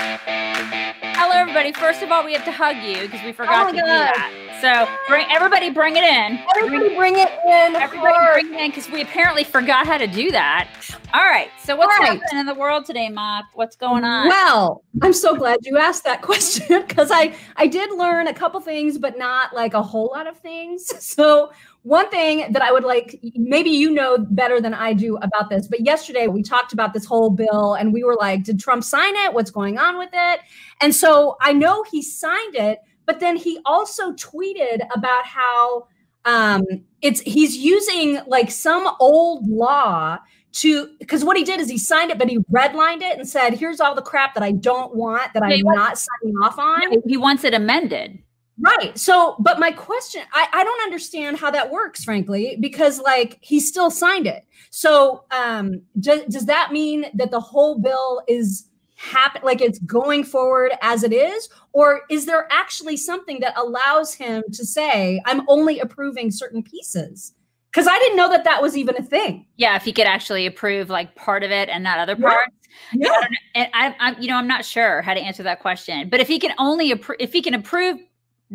Hello, everybody. First of all, we have to hug you because we forgot Oh to my do that. So bring everybody, bring it in. Everybody bring it in. Everybody hard. bring it in because we apparently forgot how to do that. All right. So what's right. happening in the world today, Mock? What's going on? Well, I'm so glad you asked that question because I I did learn a couple things, but not like a whole lot of things. So one thing that I would like, maybe you know better than I do about this, but yesterday we talked about this whole bill and we were like, did Trump sign it? What's going on with it? And so I know he signed it, but then he also tweeted about how um it's he's using like some old law to because what he did is he signed it, but he redlined it and said, "Here's all the crap that I don't want that I'm not signing off on." He wants it amended. Right. So, but my question, I, I don't understand how that works, frankly, because like he still signed it. So, um, does, does that mean that the whole bill is happen like it's going forward as it is, or is there actually something that allows him to say, "I'm only approving certain pieces"? Because I didn't know that that was even a thing. Yeah, if he could actually approve like part of it and not other Yeah. parts. Yeah. I don't know. And I, I'm, you know, I'm not sure how to answer that question. But if he can only appro- if he can approve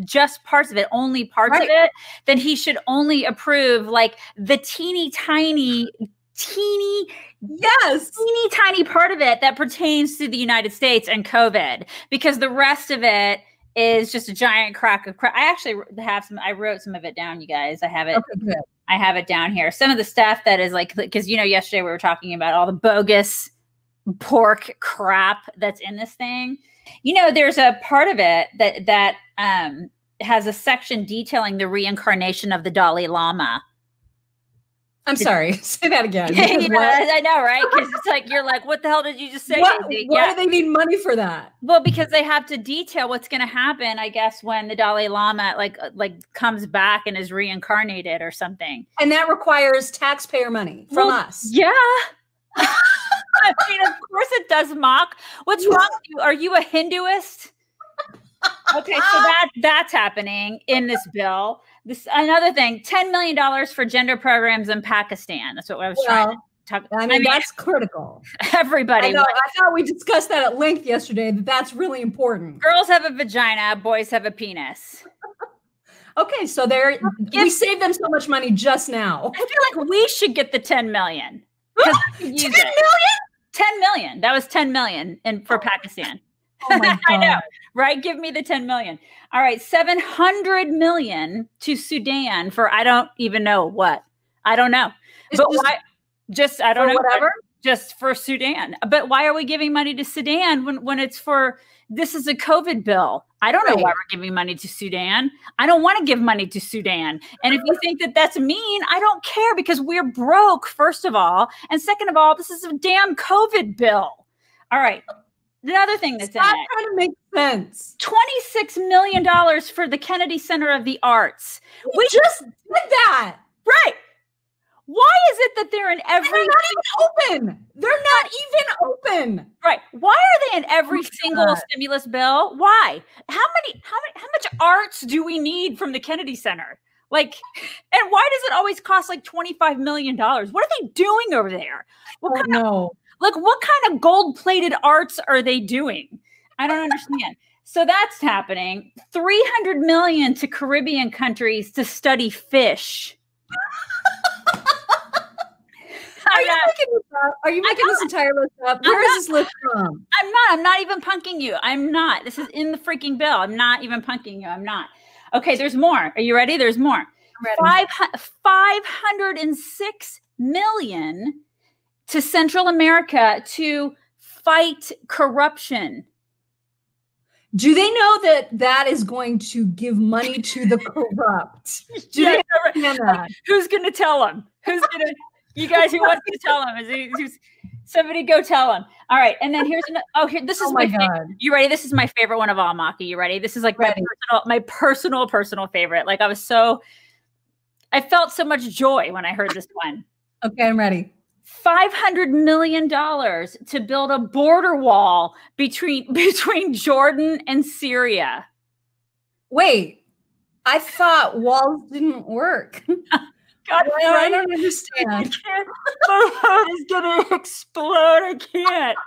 just parts of it, only parts Right. of it, then he should only approve like the teeny tiny, teeny, Yes. teeny tiny part of it that pertains to the United States and COVID, because the rest of it is just a giant crack of crap. I actually have some. I wrote some of it down, you guys. I have it. Okay. I have it down here. Some of the stuff that is like, because you know, yesterday we were talking about all the bogus pork crap that's in this thing. You know, there's a part of it that that um, has a section detailing the reincarnation of the Dalai Lama. I'm sorry. Say that again. You Because know, what? I know, right? Because it's like you're like, what the hell did you just say? What- why Yeah. do they need money for that? Well, because they have to detail what's going to happen, I guess, when the Dalai Lama like uh, like comes back and is reincarnated or something. And that requires taxpayer money from Well, us. Yeah. I mean, of course it does, Mock. What's wrong with you? Are you a Hinduist? Okay, so that that's happening in this bill. This another thing: ten million dollars for gender programs in Pakistan. That's what I was trying to Well, talk. I mean, that's critical. everybody. I know. I thought we discussed that at length yesterday. That that's really important. Girls have a vagina. Boys have a penis. Okay, so there we saved them so much money just now. I feel like we should get the ten million. 'Cause I could use 10 it. 10 million. That was 10 million in for oh Pakistan. Oh my I know. Right? Give me the 10 million. All right, 700 million to Sudan for I don't even know what. I don't know. It's but just why just I don't know whatever. just for Sudan. But why are we giving money to Sudan when when it's for this is a COVID bill? I don't know why Right. we're giving money to Sudan. I don't want to give money to Sudan. And if you think that that's mean, I don't care because we're broke, first of all. And second of all, this is a damn COVID bill. All right. Another thing that's Stop in it trying to make sense. $26 million for the Kennedy Center of the Arts. We just did that. Right. Why is it that they're in And every They're not even open. They're not even open. Right. Why are they in every my single God. stimulus bill? Why? How many how many how much arts do we need from the Kennedy Center? Like and why does it always cost like 25 million dollars? What are they doing over there? What Oh, kind of no. Like what kind of gold-plated arts are they doing? I don't understand. So that's happening. 300 million to Caribbean countries to study fish. Are you making this up? Are you making this entire list up? Where is this list from? I'm not. I'm not even punking you. I'm not. This is in the freaking bill. I'm not even punking you. I'm not. Okay, there's more. Are you ready? There's more. Five 506 million to Central America to fight corruption. Do they know that that is going to give money to the corrupt? Do Yeah, they that? Who's going to tell them? Who's going to, you guys, who wants to tell them? Is he, who's, somebody go tell them. All right. And then here's, another, oh, here, this is Oh my, my favorite. God. You ready? This is my favorite one of all, Maki. You ready? This is like my personal, my personal, personal favorite. Like I was so, I felt so much joy when I heard this one. Okay, I'm ready. Five hundred million dollars to build a border wall between between Jordan and Syria. Wait, I thought walls didn't work. God, I don't I understand. can't. My head is gonna explode. I can't.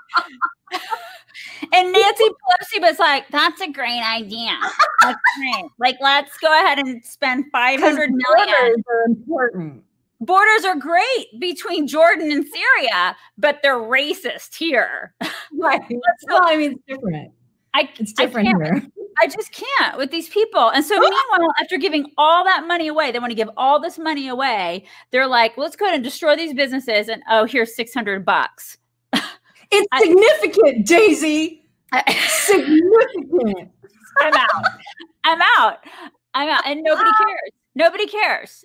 and Nancy Pelosi was like, "That's a great idea. That's great. Like, let's go ahead and spend five hundred million. Are important. Borders are great between Jordan and Syria, but they're racist here. Right. well, I mean, it's different. I, It's different I here. I just can't with these people. And so, meanwhile, after giving all that money away, they want to give all this money away. They're like, let's go ahead and destroy these businesses. And oh, here's 600 bucks. It's I- significant, Daisy. Significant. I'm out. I'm out. I'm out. And nobody cares. Nobody cares.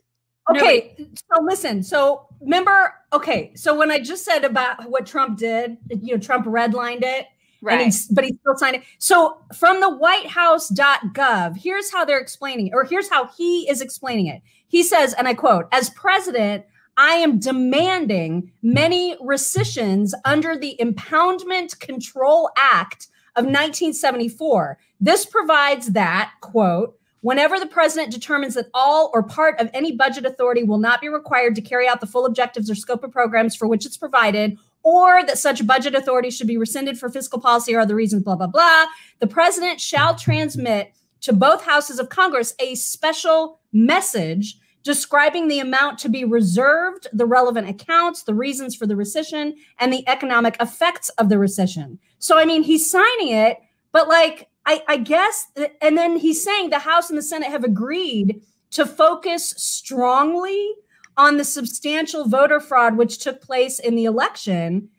Okay, so listen. So remember, okay, so when I just said about what Trump did, you know, Trump redlined it, and Right. he's, but he still signed it. So from the whitehouse.gov, here's how they're explaining it, or here's how he is explaining it. He says, and I quote, as president, I am demanding many rescissions under the Impoundment Control Act of 1974. This provides that, quote, whenever the president determines that all or part of any budget authority will not be required to carry out the full objectives or scope of programs for which it's provided, or that such budget authority should be rescinded for fiscal policy or other reasons, blah, blah, blah, the president shall transmit to both houses of Congress a special message describing the amount to be reserved, the relevant accounts, the reasons for the rescission, and the economic effects of the rescission. So, I mean, he's signing it, but like, I, I guess, and then he's saying the House and the Senate have agreed to focus strongly on the substantial voter fraud which took place in the election.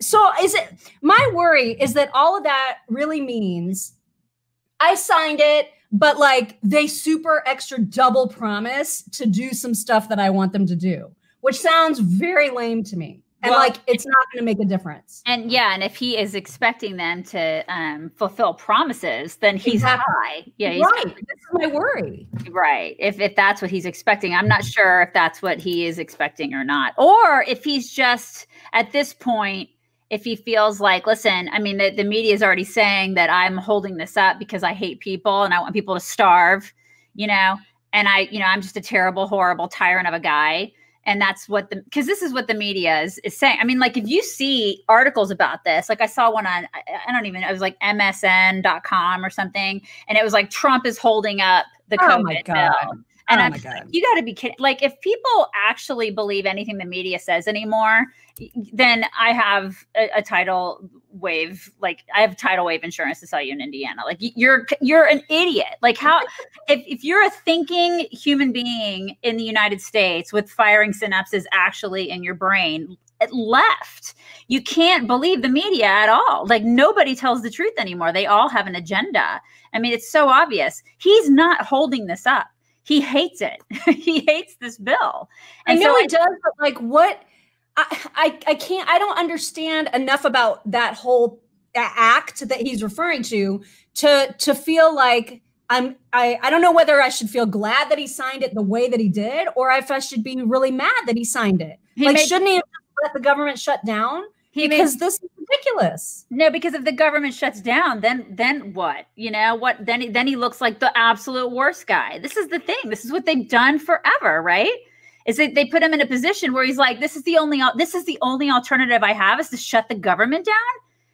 So, is it my worry is that all of that really means I signed it, but like they super extra double promise to do some stuff that I want them to do, which sounds very lame to me. And Well- like it's not going to make a difference. And yeah, and if he is expecting them to um, fulfill promises, then he's Exactly. high. Yeah, he's right. This is my worry. Right. If if that's what he's expecting, I'm not sure if that's what he is expecting or not. Or if he's just at this point, if he feels like, listen, I mean, the, the media is already saying that I'm holding this up because I hate people and I want people to starve, you know, and I, you know, I'm just a terrible, horrible tyrant of a guy. And that's what the because this is what the media is is saying. I mean, like if you see articles about this, like I saw one on I, I don't even it was like MSN.com or something, and it was like Trump is holding up the covid Oh my God. bill. And oh I'm like, you got to be kidding. Like, if people actually believe anything the media says anymore, then I have a, a tidal wave. Like, I have tidal wave insurance to sell you in Indiana. Like, you're you're an idiot. Like, how if if you're a thinking human being in the United States with firing synapses actually in your brain left, you can't believe the media at all. Like, nobody tells the truth anymore. They all have an agenda. I mean, it's so obvious. He's not holding this up he hates it. he hates this bill. I And know so he does, but like what I, I I can't I don't understand enough about that whole act that he's referring to to to feel like I'm I I don't know whether I should feel glad that he signed it the way that he did or if I should be really mad that he signed it. He like made- shouldn't he let the government shut down? he because makes this is ridiculous. no because if the government shuts down, then then what? You know what? Then he, then he looks like the absolute worst guy. This is the thing. This is what they've done forever, right? Is that they put him in a position where he's like, this is the only this is the only alternative I have is to shut the government down.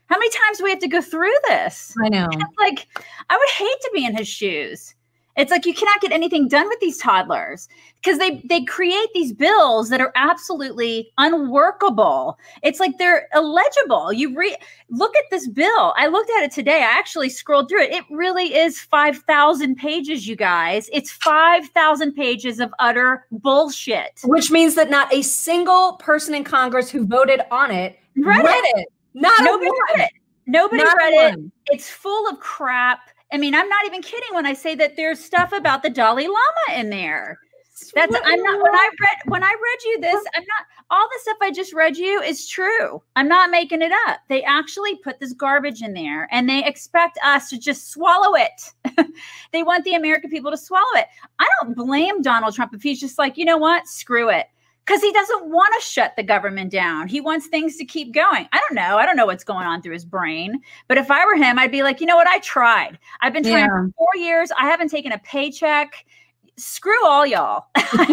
How many times do we have to go through this? I know. Like I would hate to be in his shoes. It's like you cannot get anything done with these toddlers because they they create these bills that are absolutely unworkable. It's like they're illegible. You re- look at this bill. I looked at it today. I actually scrolled through it. It really is 5,000 pages, you guys. It's 5,000 pages of utter bullshit. Which means that not a single person in Congress who voted on it Read read, it. it. Not Nobody a one. read it. Nobody Not read it. it's full of crap. I mean, I'm not even kidding when I say that there's stuff about the Dalai Lama in there. That's I'm not when I read when I read you this, I'm not all the stuff I just read you is true. I'm not making it up. They actually put this garbage in there and they expect us to just swallow it. they want the American people to swallow it. I don't blame Donald Trump if he's just like, you know what, screw it. Because he doesn't want to shut the government down. He wants things to keep going. I don't know. I don't know what's going on through his brain. But if I were him, I'd be like, you know what? I tried. I've been trying Yeah. for four years. I haven't taken a paycheck screw all y'all. screw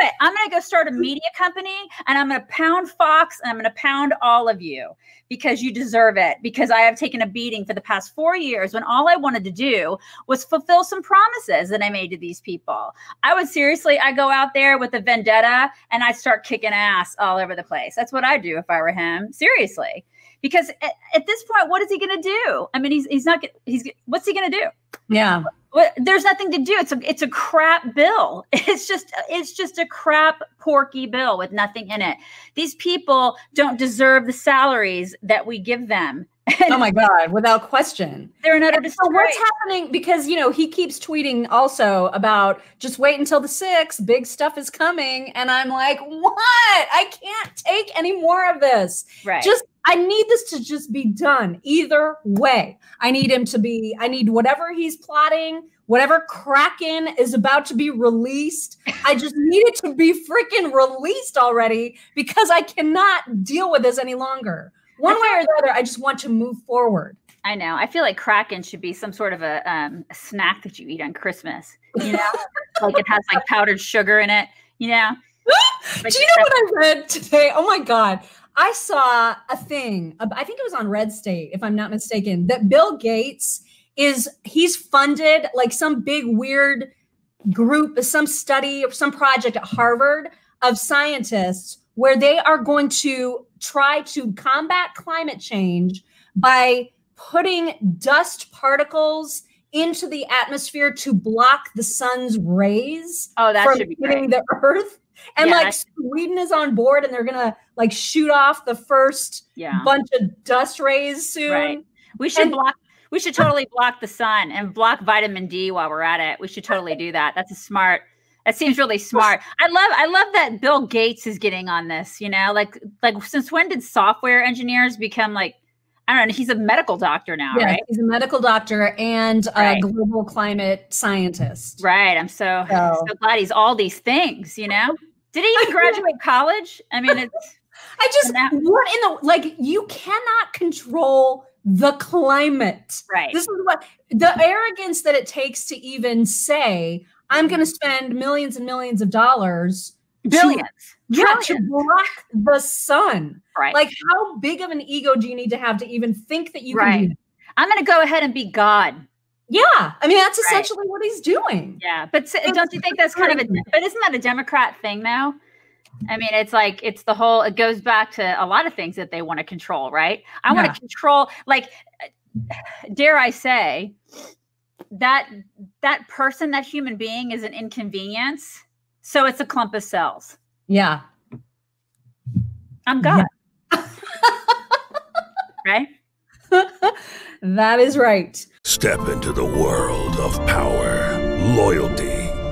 it. I'm going to go start a media company and I'm going to pound Fox and I'm going to pound all of you because you deserve it. Because I have taken a beating for the past four years when all I wanted to do was fulfill some promises that I made to these people. I would seriously, I go out there with a vendetta and I start kicking ass all over the place. That's what I'd do if I were him. Seriously. Because at, at this point, what is he going to do? I mean, he's he's not he's what's he going to do? Yeah. Well, there's nothing to do. It's a it's a crap bill. It's just it's just a crap porky bill with nothing in it. These people don't deserve the salaries that we give them. oh my god, without question. They're in utter disgrace. So what's happening? Because you know he keeps tweeting also about just wait until the 6, big stuff is coming, and I'm like, what? I can't take any more of this. Right. Just I need this to just be done either way. I need him to be, I need whatever he's plotting, whatever Kraken is about to be released. I just need it to be freaking released already because I cannot deal with this any longer. One way or the other, I just want to move forward. I know. I feel like Kraken should be some sort of a, um, a snack that you eat on Christmas. You know, like it has like powdered sugar in it. You know. Like Do you know what I read today? Oh my god! I saw a thing. I think it was on Red State, if I'm not mistaken, that Bill Gates is he's funded like some big weird group, some study or some project at Harvard of scientists where they are going to try to combat climate change by putting dust particles into the atmosphere to block the sun's rays oh, that from should be hitting great. the earth. And Yeah, like Sweden is on board and they're gonna like shoot off the first Yeah. bunch of dust rays soon. Right. We should And- block. We should totally block the sun and block vitamin D while we're at it. We should totally do that. That's a smart. That seems really smart. I love. I love that Bill Gates is getting on this. You know, like like since when did software engineers become like? I don't know. He's a medical doctor now, Yes, right? he's a medical doctor and a Right. global climate scientist. Right. I'm so So- so glad he's all these things. You know. Did he even graduate college? I mean, it's I just that- what in the like you cannot control the climate. right. This is what the arrogance that it takes to even say, I'm going to mm-hmm. spend millions and millions of dollars Billions. yeah, to block the sun. Right. Like, how big of an ego do you need to have to even think that you can Right. do that? I'm going to go ahead and be God. Yeah. I mean, that's Right. essentially what he's doing. Yeah, but s- don't you think that's kind of a but isn't that a Democrat thing though? I mean, it's like it's the whole it goes back to a lot of things that they want to control, right? I want to control like dare I say that that person, that human being is an inconvenience. So it's a clump of cells. Yeah. I'm God. right? that is right. Step into the world of power, loyalty,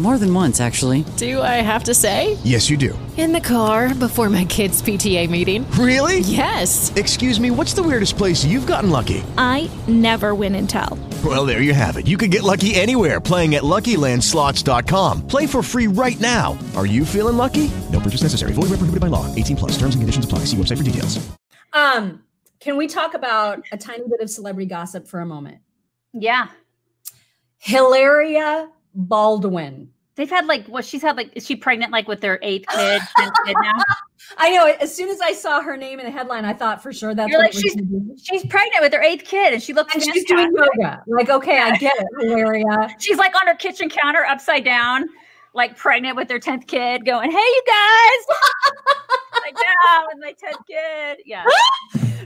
More than once, actually. Do I have to say? Yes, you do. In the car before my kids' PTA meeting. Really? Yes. Excuse me, what's the weirdest place you've gotten lucky? I never win and tell. Well, there you have it. You can get lucky anywhere playing at LuckyLandSlots.com. Play for free right now. Are you feeling lucky? No purchase necessary. Void where prohibited by law. 18 plus. Terms and conditions apply. See website for details. Um, can we talk about a tiny bit of celebrity gossip for a moment? Yeah. Hilaria Baldwin. They've had like what she's had like is she pregnant like with their eighth kid, kid now? I know. As soon as I saw her name in the headline, I thought for sure that's like, she's- She's pregnant with her eighth kid and she looks and she's doing yoga. Like, okay, I get it, Hilaria. She's like on her kitchen counter upside down, like pregnant with their 10th kid, going, Hey, you guys. like, yeah, with my 10th kid. Yeah.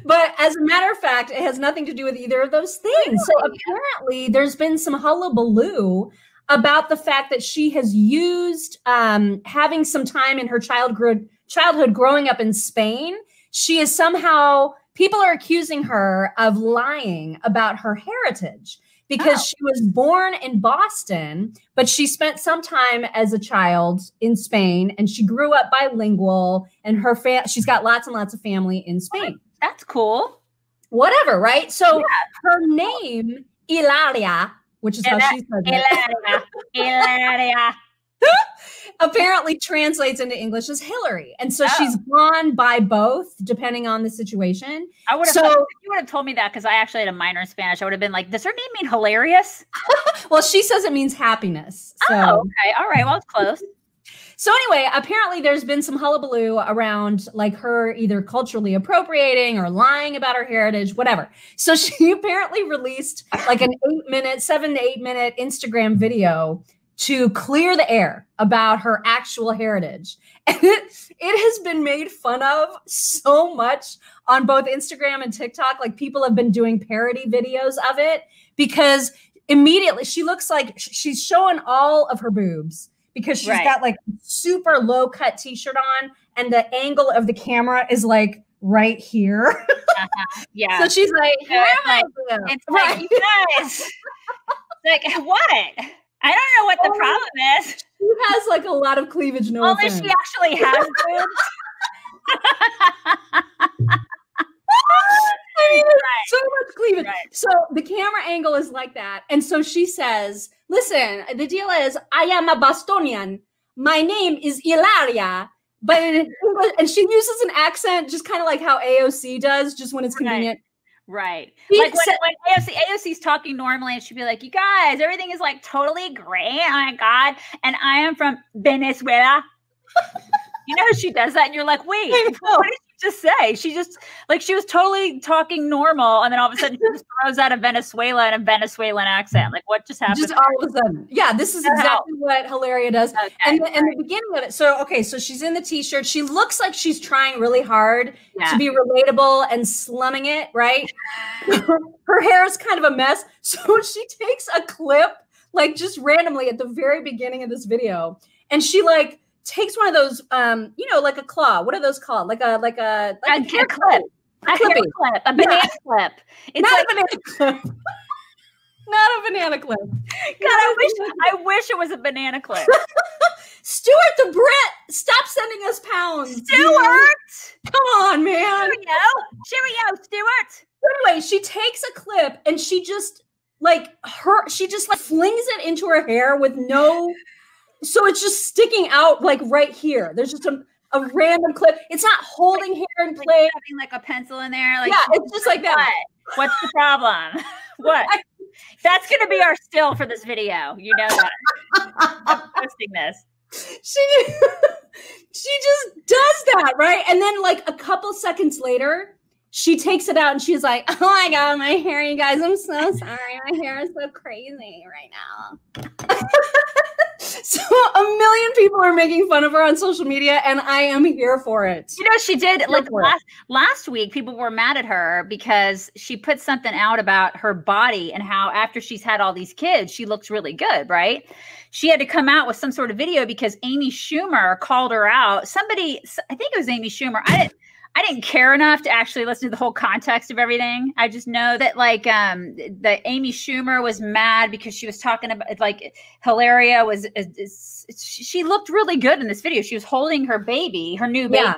But as a matter of fact, it has nothing to do with either of those things. So apparently, there's been some hullabaloo about the fact that she has used um, having some time in her childhood childhood growing up in Spain. she is somehow people are accusing her of lying about her heritage because Oh. she was born in Boston, but she spent some time as a child in Spain and she grew up bilingual and her fa- she's got lots and lots of family in Spain. That's cool. Whatever, right? So her name Ilaria, which is how she says it, Ilaria. Ilaria. apparently translates into English as Hillary. And so Oh. she's gone by both depending on the situation. I would have. So- you would have told me that because I actually had a minor in Spanish. I would have been like, "Does her name mean hilarious?" Well, she says it means happiness. So Oh, okay. All right. Well, it's close. So anyway, apparently there's been some hullabaloo around like her either culturally appropriating or lying about her heritage, whatever. So she apparently released like an eight minute, seven to eight minute Instagram video to clear the air about her actual heritage. And it, it has been made fun of so much on both Instagram and TikTok. Like people have been doing parody videos of it because immediately she looks like she's showing all of her boobs because she's Right. got like super low cut t-shirt on and the angle of the camera is like right here. Uh-huh. Yeah. so she's like, So it's "Hey, like- yeah." it's like you guys. like what? I don't know what the Oh, problem is. she has like a lot of cleavage. No Only offense. she actually has boobs. I mean, there's so much cleavage. Right. So the camera angle is like that. And so she says, Listen, the deal is, I am a Bostonian. My name is Ilaria. But English, and she uses an accent just kind of like how AOC does, just when it's convenient. Right. She Like when, said- when AOC, AOC's talking normally and she'd be like, you guys, everything is like totally great. Oh my God. And I am from Venezuela. you know, she does that and you're like, wait, what did just say? She just, like, she was totally talking normal. And then all of a sudden she just throws out a Venezuela and a Venezuelan accent. Like, what just happened? Just all of a sudden. Yeah, this is exactly what Hilaria does. Okay, and the, and the beginning of it. So, okay, so she's in the t-shirt. She looks like she's trying really hard Yeah. to be relatable and slumming it, right? Her hair is kind of a mess. So she takes a clip, like just randomly at the very beginning of this video, and she like takes one of those, um, you know, like a claw. What are those called? Like a like a like A a hair clip. A hair clipping. clip. A banana clip. It's Not like, a banana clip. Not a banana clip. God, I wish, I wish it was a banana clip. Stuart the Brit, stop sending us pounds. Stuart! Come on, man. Cheerio. Cheerio, Stuart. Anyway, she takes a clip and she just like her, she just like flings it into her hair with no, so it's just sticking out like right here. There's just a, a random clip. It's not holding hair in Like place. having like a pencil in there. Like, Yeah, it's just like that. What? What's the problem? what? That's gonna be our still for this video. You know that. I'm posting this. She she just does that, right? And then like a couple seconds later, she takes it out and she's like, "Oh my god, my hair, you guys! I'm so sorry. My hair is so crazy right now." so a million people are making fun of her on social media, and I am here for it. You know, she did like it. last last week. People were mad at her because she put something out about her body and how after she's had all these kids, she looks really good, right? She had to come out with some sort of video because Amy Schumer called her out. Somebody, I think it was Amy Schumer. I didn't. I didn't care enough to actually listen to the whole context of everything. I just know that like um that Amy Schumer was mad because she was talking about like Hilaria was is, is, she looked really good in this video. She was holding her baby, her new baby, Yeah.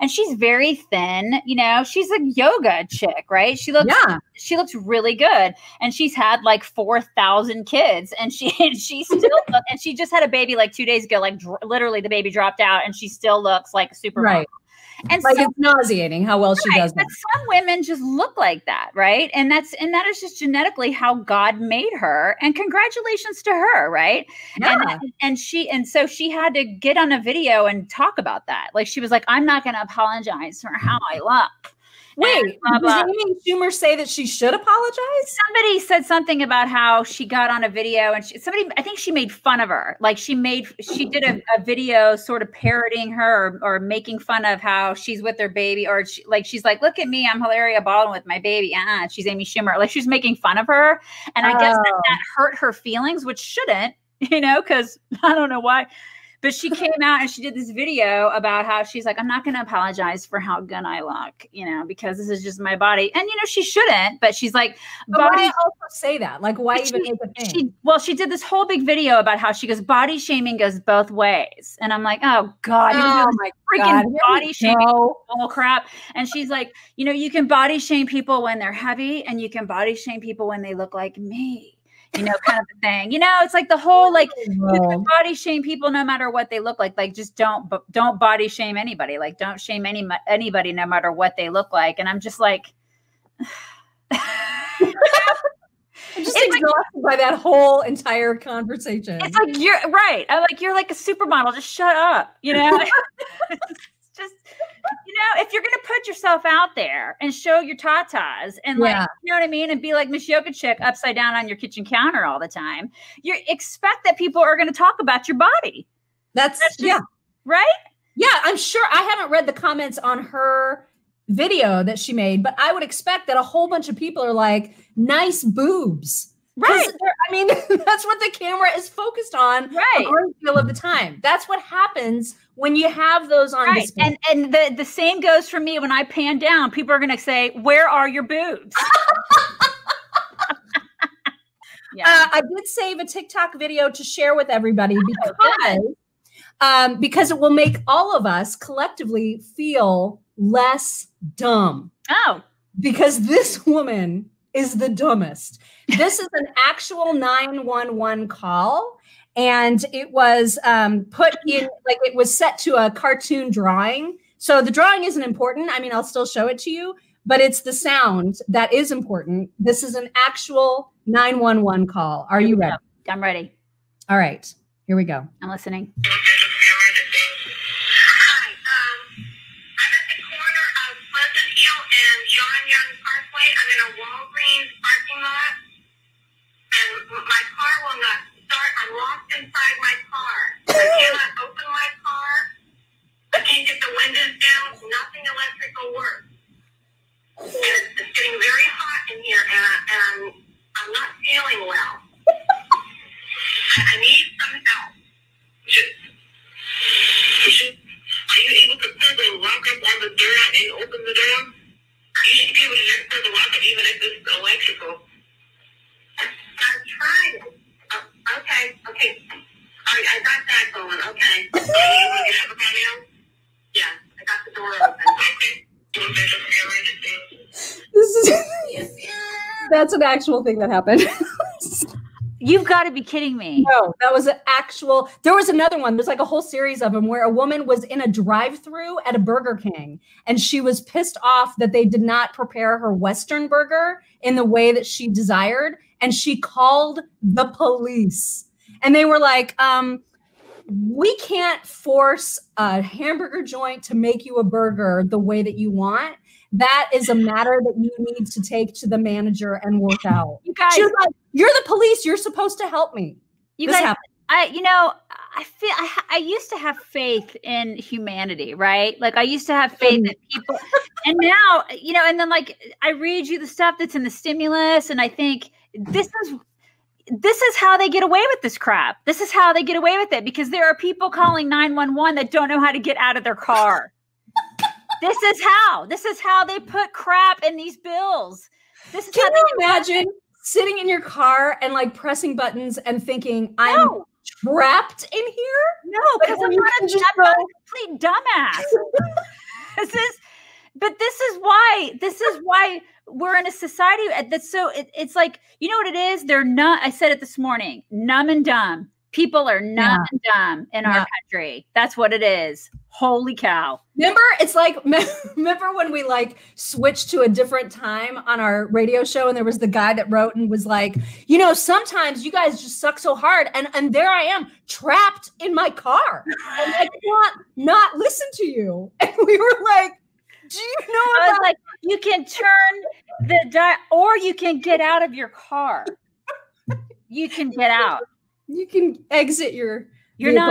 and she's very thin. You know, she's a yoga chick, right? She looks Yeah. she looks really good, and she's had like four thousand kids, and she and she still look, and she just had a baby like two days ago. Like dr- literally, the baby dropped out, and she still looks like super Right. And Like so, it's nauseating how well she Right, does that. but some women just look like that, right? And that's and that is just genetically how God made her. And congratulations to her, right? Yeah. And and she and so she had to get on a video and talk about that. Like she was like, I'm not gonna apologize for how I look. Wait, blah, does blah. Amy Schumer say that she should apologize? Somebody said something about how she got on a video and she, somebody, I think she made fun of her. Like she made, she did a, a video sort of parodying her or, or making fun of how she's with her baby or she, like, she's like, look at me, I'm Hilaria Baldwin with my baby. Uh-uh. She's Amy Schumer. Like she's making fun of her. And I guess that, Oh. that hurt her feelings, which shouldn't, you know, because I don't know why. But she came out and she did this video about how she's like, I'm not going to apologize for how good I look, you know, because this is just my body. And, you know, she shouldn't, but she's like, But body. why also say that? Like, why even she- make a thing? She, well, she did this whole big video about how she goes, body shaming goes both ways. And I'm like, oh, God, oh my freaking God, body shaming bull crap. And she's like, you know, you can body shame people when they're heavy and you can body shame people when they look like me. You know, kind of a thing. You know, it's like the whole like you Whoa. can body shame people no matter what they look like. Like just don't don't body shame anybody. Like don't shame any anybody no matter what they look like. And I'm just like I'm just It's like- exhausted by that whole entire conversation. it's like you're right. I'm like you're like a supermodel. Just shut up. You know. just you know if you're gonna put yourself out there and show your tatas and like Yeah. you know what I mean and be like Miss Yoga Chick upside down on your kitchen counter all the time, you expect that people are gonna talk about your body, That's, that's just- yeah. right? Yeah, I'm sure I haven't read the comments on her video that she made, but I would expect that a whole bunch of people are like, nice boobs. Right. I mean, that's what the camera is focused on Right. a great deal of the time. That's what happens when you have those on Right. display. And and the the same goes for me when I pan down. People are gonna say, "Where are your boobs?" yeah. Uh, I did save a TikTok video to share with everybody because um, because it will make all of us collectively feel less dumb. oh. Because this woman is the dumbest. This is an actual 911 call. And it was um, put in, like, it was set to a cartoon drawing. So the drawing isn't important. I mean, I'll still show it to you, but it's the sound that is important. This is an actual 911 call. Are you ready? I'm ready. All right, here we go. I'm listening. Inside my car. I cannot open my car. I can't get the windows down. Nothing electrical works. And it's, it's getting very hot in here, and, I, and I'm, I'm not feeling well. I, I need some help. Just should, are you able to pull the lock up on the door and open the door? You should be able to just pull the lock up even if it's electrical. I'm trying. Oh, okay, okay. I, I got that going. Okay. Are you able to get out of my now? Yeah, I got the door open. Okay. Do you think it's emergency? This is that's an actual thing that happened. You've got to be kidding me. no, that was an actual. There was another one. There's like a whole series of them where a woman was in a drive-through at a Burger King and she was pissed off that they did not prepare her Western burger in the way that she desired, and she called the police. And they were like, um, we can't force a hamburger joint to make you a burger the way that you want. That is a matter that you need to take to the manager and work out. You guys, was like, "You're the police. You're supposed to help me." you this guys, happened. I, you know, I feel I, I used to have faith in humanity, right? Like I used to have faith mm. in people, and now, you know, and then like I read you the stuff that's in the stimulus, and I think this is this is how they get away with this crap. This is how they get away with it because there are people calling 911 that don't know how to get out of their car. this is how. This is how they put crap in these bills. This is Can how you imagine sitting in your car and like pressing buttons and thinking, "I'm trapped in here"? No, because I'm not, a, just I'm not a complete dumbass. this is, but this is why. This is why we're in a society uh, that's so. It, it's like you know what it is. They're not. I said it this morning. Numb and dumb. People are not Yeah. dumb in our country. That's what it is. Holy cow! Remember, it's like remember when we like switched to a different time on our radio show, and there was the guy that wrote and was like, you know, sometimes you guys just suck so hard, and and there I am trapped in my car, and I can't not listen to you. And we were like, do you know I was like, you can turn the di- or you can get out of your car. You can get out. You can exit your You're vehicle.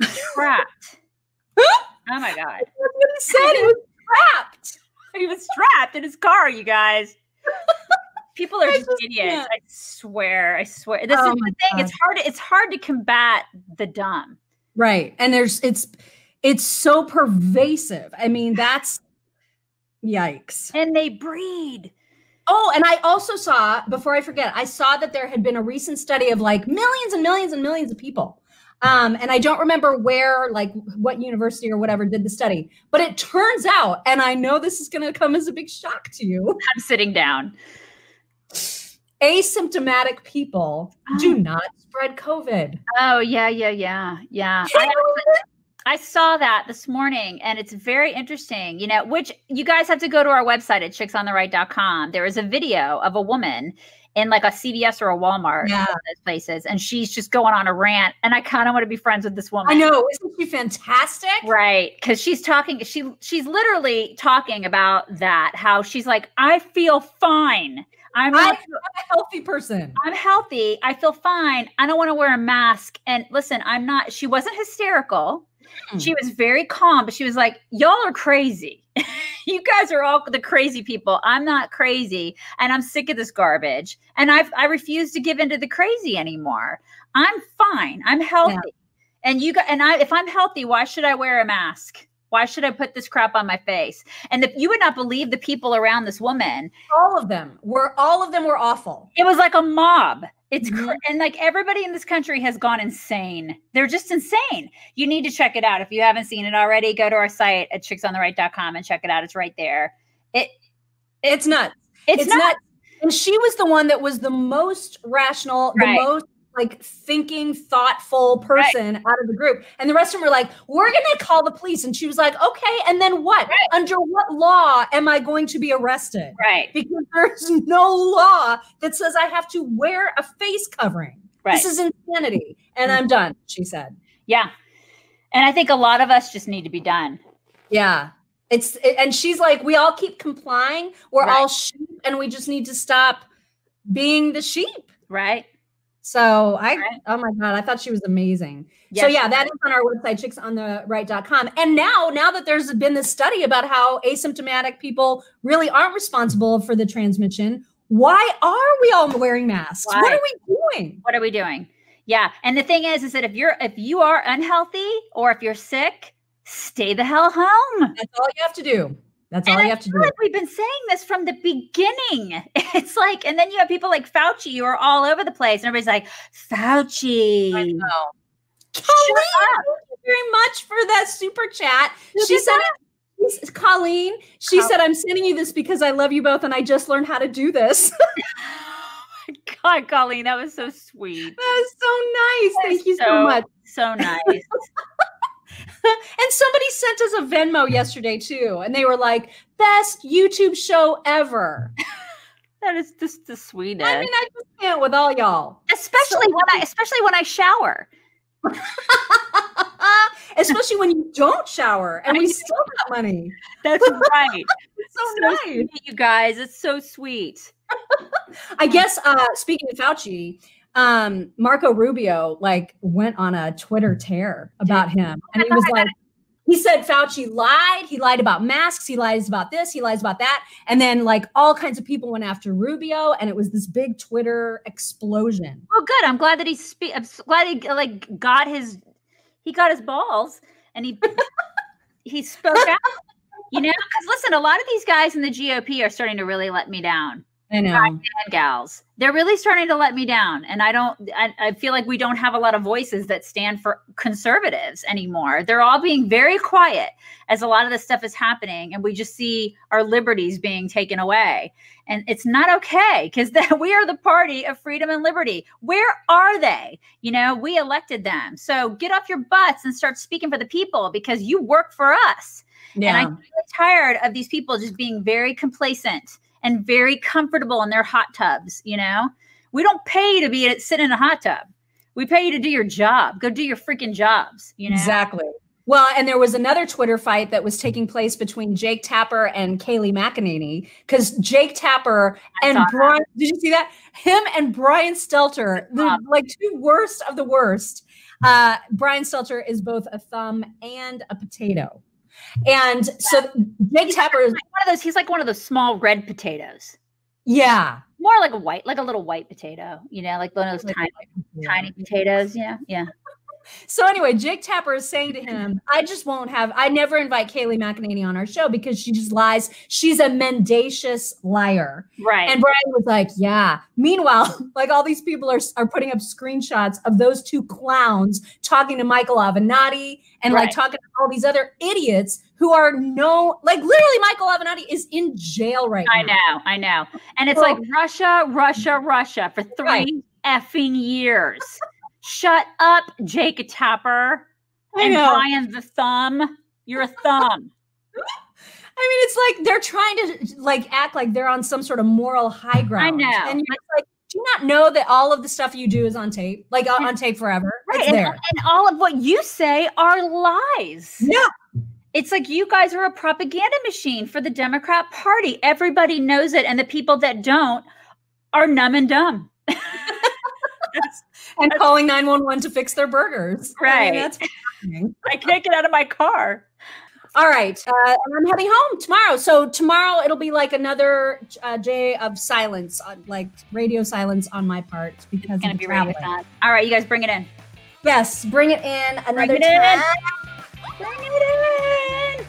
not trapped. oh my god. He said. He was trapped. He was trapped in his car, you guys. People are I just idiots. can't. I swear. I swear. This Oh is the thing. It's hard. It's hard to combat the dumb. Right. And there's it's it's so pervasive. I mean, that's yikes. And they breed. Oh, and I also saw, before I forget, I saw that there had been a recent study of like millions and millions and millions of people. Um, and I don't remember where, like what university or whatever did the study, but it turns out, and I know this is going to come as a big shock to you. I'm sitting down. Asymptomatic people do not spread COVID. Oh, yeah, yeah, yeah, yeah. I, I saw that this morning and it's very interesting, you know, which you guys have to go to our website at chicksontheright.com. There is a video of a woman in like a CVS or a Walmart, Yeah. those places, and she's just going on a rant. And I kind of want to be friends with this woman. I know, isn't she fantastic? Right. Cause she's talking, she she's literally talking about that, how she's like, I feel fine. I'm not I'm a healthy person. I'm healthy. I feel fine. I don't want to wear a mask. And listen, I'm not, she wasn't hysterical. Hmm. She was very calm, but she was like, Y'all are crazy. you guys are all the crazy people. I'm not crazy. And I'm sick of this garbage. And I've, I refuse to give into the crazy anymore. I'm fine. I'm healthy. And you got, and I, if I'm healthy, why should I wear a mask? Why should I put this crap on my face? And the, you would not believe the people around this woman. All of them were, all of them were awful. It was like a mob. It's Mhm. cr- and like everybody in this country has gone insane. They're just insane. You need to check it out if you haven't seen it already. Go to our site at chicksontheright.com and check it out. It's right there. It It's nuts. it's, it's not not and she was the one that was the most rational Right. the most like thinking thoughtful person out of the group. And the rest of them were like we're gonna call the police. And she was like okay and then what? Under what law am i going to be arrested? Right. because there's no law that says i have to wear a face covering. Right. this is insanity. And mm-hmm. i'm done she said. Yeah. And I think a lot of us just need to be done. yeah. It's and she's like we all keep complying. We're Right. all sheep and we just need to stop being the sheep. Right. So I, Right. oh my God, I thought she was amazing. Yes, so yeah, that is on our website, chicksontheright.com. And now, now that there's been this study about how asymptomatic people really aren't responsible for the transmission, why are we all wearing masks? What are we doing? What are we doing? Yeah. And the thing is, is that if you're if you are unhealthy or if you're sick, stay the hell home. That's all you have to do. That's all And you I have to feel do. like we've been saying this from the beginning. It's like, and then you have people like Fauci who are all over the place, and everybody's like, Fauci. Colleen, Shut thank you very much for that super chat. Who she said, Colleen, she Col- said, I'm sending you this because I love you both and I just learned how to do this. Oh God, Colleen, that was so sweet. That was so nice. Thank you so, So- much. So nice. and somebody sent us a Venmo yesterday too, and they were like, "Best YouTube show ever." that is just the sweetest. I mean, I just can't with all y'all, especially when I especially when I shower. especially when you don't shower, and I we know. still got money. That's right. It's so, so nice. sweet, you guys. It's so sweet. I guess uh speaking of Fauci, um Marco Rubio like went on a Twitter tear about him and he was like he said Fauci lied, he lied about masks, he lies about this, he lies about that and then like all kinds of people went after Rubio and it was this big Twitter explosion. Well, good. I'm glad that he spe- I'm glad he like got his he got his balls and he he spoke out. You know, because listen, a lot of these guys in the GOP are starting to really let me down. I know. and gals. They're really starting to let me down. And I don't, I, I feel like we don't have a lot of voices that stand for conservatives anymore. They're all being very quiet as a lot of this stuff is happening. And we just see our liberties being taken away. And it's not okay because we are the party of freedom and liberty. Where are they? You know, we elected them. So get off your butts and start speaking for the people because you work for us. And I'm really tired of these people just being very complacent and very comfortable in their hot tubs. You know, we don't pay to be sit in a hot tub. We pay you to do your job. Go do your freaking jobs. You know, Exactly. Well, and there was another Twitter fight that was taking place between Jake Tapper and Kayleigh McEnany because Jake Tapper I and saw that. Brian, did you see that? Him and Brian Stelter, the like two worst of the worst. Uh, Brian Stelter is both a thumb and a potato. And so Jake Tapper is, one of those. He's like one of those small red potatoes. yeah. More like a white, like a little white potato. You know, like one of those tiny, tiny potatoes. Yeah, yeah. So anyway, Jake Tapper is saying to him, I just won't have, I never invite Kayleigh McEnany on our show because she just lies. She's a mendacious liar. Right. And Brian was like, yeah. Meanwhile, like all these people are, are putting up screenshots of those two clowns talking to Michael Avenatti and Right. like talking to all these other idiots who are no, like literally Michael Avenatti is in jail right I now. I know, I know. And it's like Russia, Russia, Russia for three Right. effing years. Shut up, Jake Tapper. I and know. Brian the thumb. You're a thumb. I mean, it's like they're trying to like act like they're on some sort of moral high ground. I know. And you're like, do you not know that all of the stuff you do is on tape, like on, on tape forever? Right. And, there. and all of what you say are lies. Yeah. It's like you guys are a propaganda machine for the Democrat Party. Everybody knows it. And the people that don't are numb and dumb. and calling 911 to fix their burgers. I Right. mean, that's. I can't get out of my car. All right. Uh, and I'm heading home tomorrow. So tomorrow it'll be like another uh, day of silence, on, like radio silence on my part because It's of the be traveling. time. All right, you guys bring it in. Yes, bring it in another it in. time. Bring it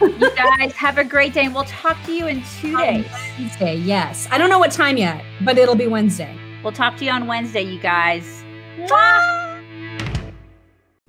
in. you guys have a great day, and we'll talk to you in two days. Wednesday, yes. I don't know what time yet, but it'll be Wednesday. We'll talk to you on Wednesday, you guys.